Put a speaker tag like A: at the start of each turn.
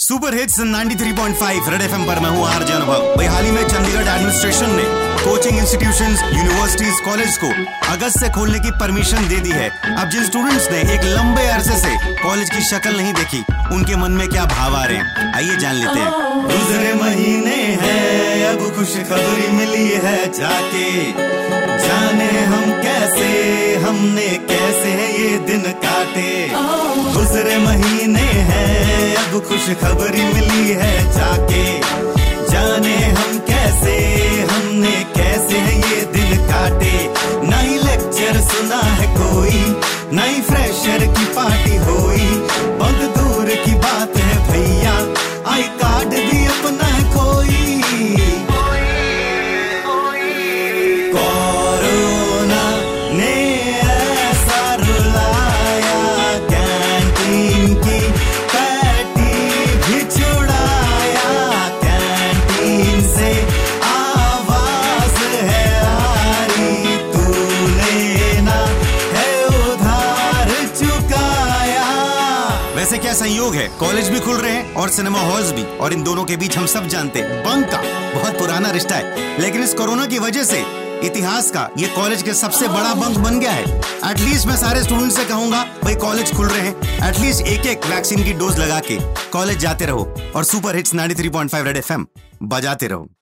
A: Super hits 93.5 red FM पर मैं हूँ आरजे अनुभव। भाई, हाल ही में चंडीगढ़ एडमिनिस्ट्रेशन ने कोचिंग इंस्टीट्यूशन यूनिवर्सिटीज कॉलेज को अगस्त से खोलने की परमिशन दे दी है। अब जिन स्टूडेंट्स ने एक लंबे अरसे से कॉलेज की शक्ल नहीं देखी, उनके मन में क्या भाव आ रहे हैं? आइए जान लेते हैं। गुजरे महीने हैं, अब खुश खबरी मिली है जाके। जाने हम कैसे, हमने कैसे ये दिन काटे। गुजरे महीने हैं अब खुश खबरी मिली है जाके। जाने हम कैसे, हमने कैसे है ये दिन काटे। नई लेक्चर सुना है कोई, नई वैसे क्या संयोग है? कॉलेज भी खुल रहे हैं और सिनेमा हॉल्स भी। और इन दोनों के बीच हम सब जानते हैं। बंक का बहुत पुराना रिश्ता है। लेकिन इस कोरोना की वजह से इतिहास का ये कॉलेज के सबसे बड़ा बंक बन गया है। एटलीस्ट मैं सारे स्टूडेंट से कहूँगा, भाई कॉलेज खुल रहे हैं। एटलीस्ट एक एक वैक्सीन की डोज लगा के कॉलेज जाते रहो। और सुपर हिट्स 93.5 रेड एफएम बजाते रहो।